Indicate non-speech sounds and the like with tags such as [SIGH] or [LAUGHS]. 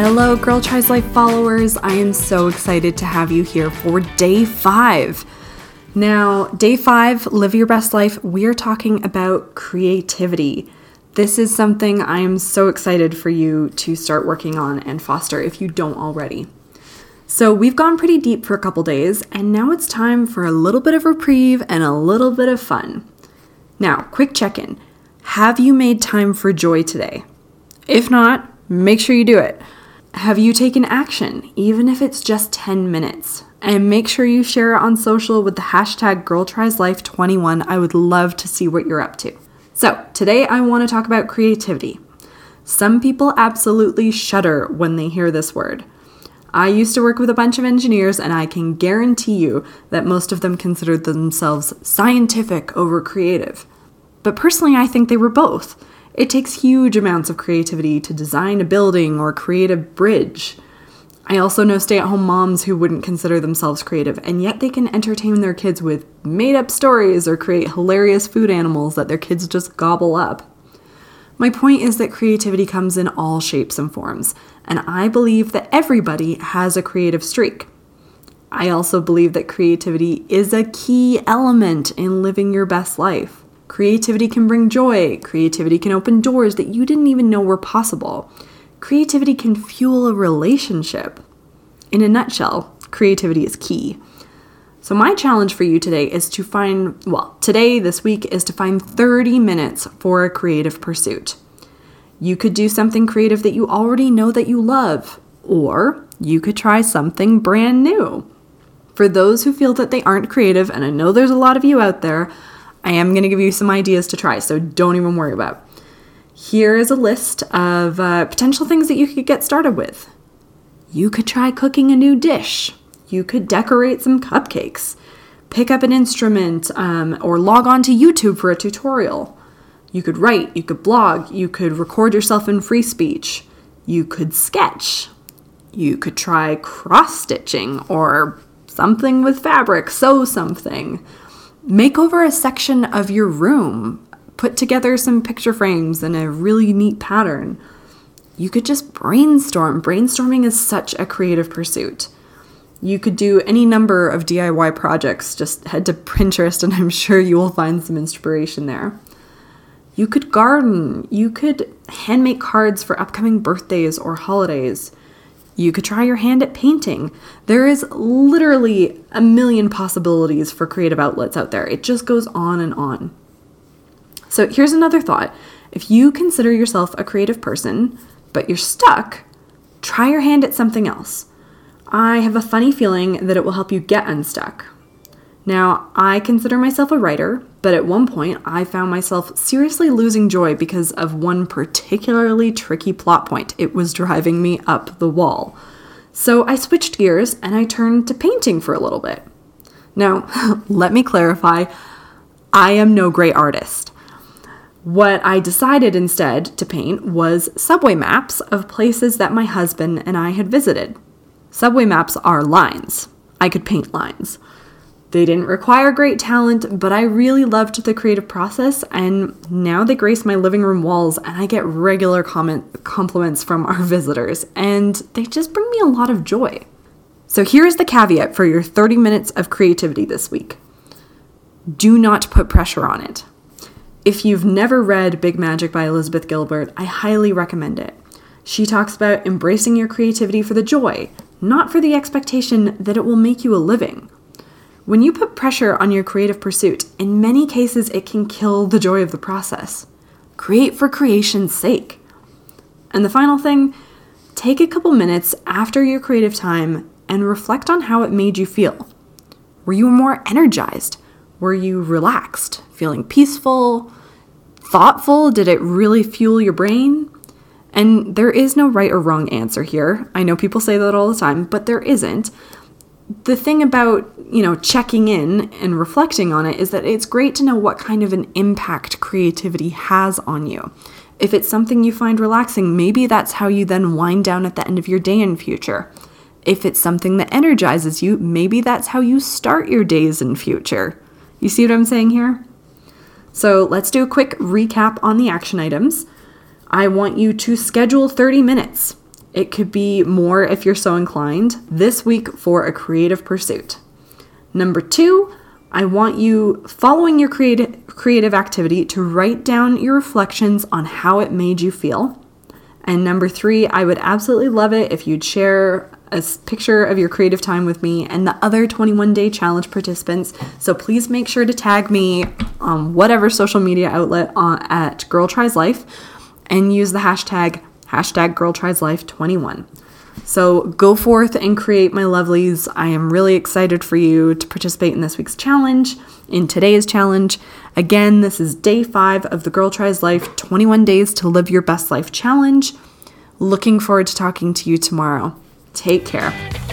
Hello, Girl Tries Life followers. I am so excited to have you here for day five. Now, day five, live your best life, we are talking about creativity. This is something I am so excited for you to start working on and foster if you don't already. So, we've gone pretty deep for a couple days, and now it's time for a little bit of reprieve and a little bit of fun. Now, quick check in Have you made time for joy today? If not, make sure you do it. Have you taken action, even if it's just 10 minutes? And make sure you share it on social with the hashtag GirlTriesLife21. I would love to see what you're up to. So, today I want to talk about creativity. Some people absolutely shudder when they hear this word. I used to work with a bunch of engineers, and I can guarantee you that most of them considered themselves scientific over creative. But personally, I think they were both. It takes huge amounts of creativity to design a building or create a bridge. I also know stay at home moms who wouldn't consider themselves creative, and yet they can entertain their kids with made up stories or create hilarious food animals that their kids just gobble up. My point is that creativity comes in all shapes and forms, and I believe that everybody has a creative streak. I also believe that creativity is a key element in living your best life. Creativity can bring joy, creativity can open doors that you didn't even know were possible. Creativity can fuel a relationship. In a nutshell, creativity is key. So, my challenge for you today is to find, well, today, this week, is to find 30 minutes for a creative pursuit. You could do something creative that you already know that you love, or you could try something brand new. For those who feel that they aren't creative, and I know there's a lot of you out there, I am going to give you some ideas to try, so don't even worry about. Here is a list of uh, potential things that you could get started with. You could try cooking a new dish. You could decorate some cupcakes. Pick up an instrument um, or log on to YouTube for a tutorial. You could write, you could blog, you could record yourself in free speech, you could sketch, you could try cross stitching or something with fabric, sew something. Make over a section of your room, put together some picture frames in a really neat pattern. You could just brainstorm. Brainstorming is such a creative pursuit. You could do any number of DIY projects. Just head to Pinterest and [LAUGHS] I'm sure you will find some inspiration there. You could garden. You could hand make cards for upcoming birthdays or holidays. You could try your hand at painting. There is literally a million possibilities for creative outlets out there. It just goes on and on. So here's another thought. If you consider yourself a creative person, but you're stuck, try your hand at something else. I have a funny feeling that it will help you get unstuck. Now, I consider myself a writer, but at one point I found myself seriously losing joy because of one particularly tricky plot point. It was driving me up the wall. So I switched gears and I turned to painting for a little bit. Now, [LAUGHS] let me clarify I am no great artist. What I decided instead to paint was subway maps of places that my husband and I had visited. Subway maps are lines. I could paint lines. They didn't require great talent, but I really loved the creative process, and now they grace my living room walls, and I get regular comment compliments from our [LAUGHS] visitors, and they just bring me a lot of joy. So here's the caveat for your 30 minutes of creativity this week. Do not put pressure on it. If you've never read Big Magic by Elizabeth Gilbert, I highly recommend it. She talks about embracing your creativity for the joy, not for the expectation that it will make you a living. When you put pressure on your creative pursuit, in many cases it can kill the joy of the process. Create for creation's sake. And the final thing, take a couple minutes after your creative time and reflect on how it made you feel. Were you more energized? Were you relaxed, feeling peaceful, thoughtful? Did it really fuel your brain? And there is no right or wrong answer here. I know people say that all the time, but there isn't the thing about, you know, checking in and reflecting on it is that it's great to know what kind of an impact creativity has on you. If it's something you find relaxing, maybe that's how you then wind down at the end of your day in future. If it's something that energizes you, maybe that's how you start your days in future. You see what I'm saying here? So let's do a quick recap on the action items. I want you to schedule 30 minutes It could be more if you're so inclined this week for a creative pursuit. Number two, I want you, following your creative, creative activity, to write down your reflections on how it made you feel. And number three, I would absolutely love it if you'd share a picture of your creative time with me and the other 21 day challenge participants. So please make sure to tag me on whatever social media outlet uh, at Girl Tries Life and use the hashtag hashtag Girl Tries Life 21. So go forth and create, my lovelies. I am really excited for you to participate in this week's challenge, in today's challenge. Again, this is day five of the Girl Tries Life 21 Days to Live Your Best Life challenge. Looking forward to talking to you tomorrow. Take care.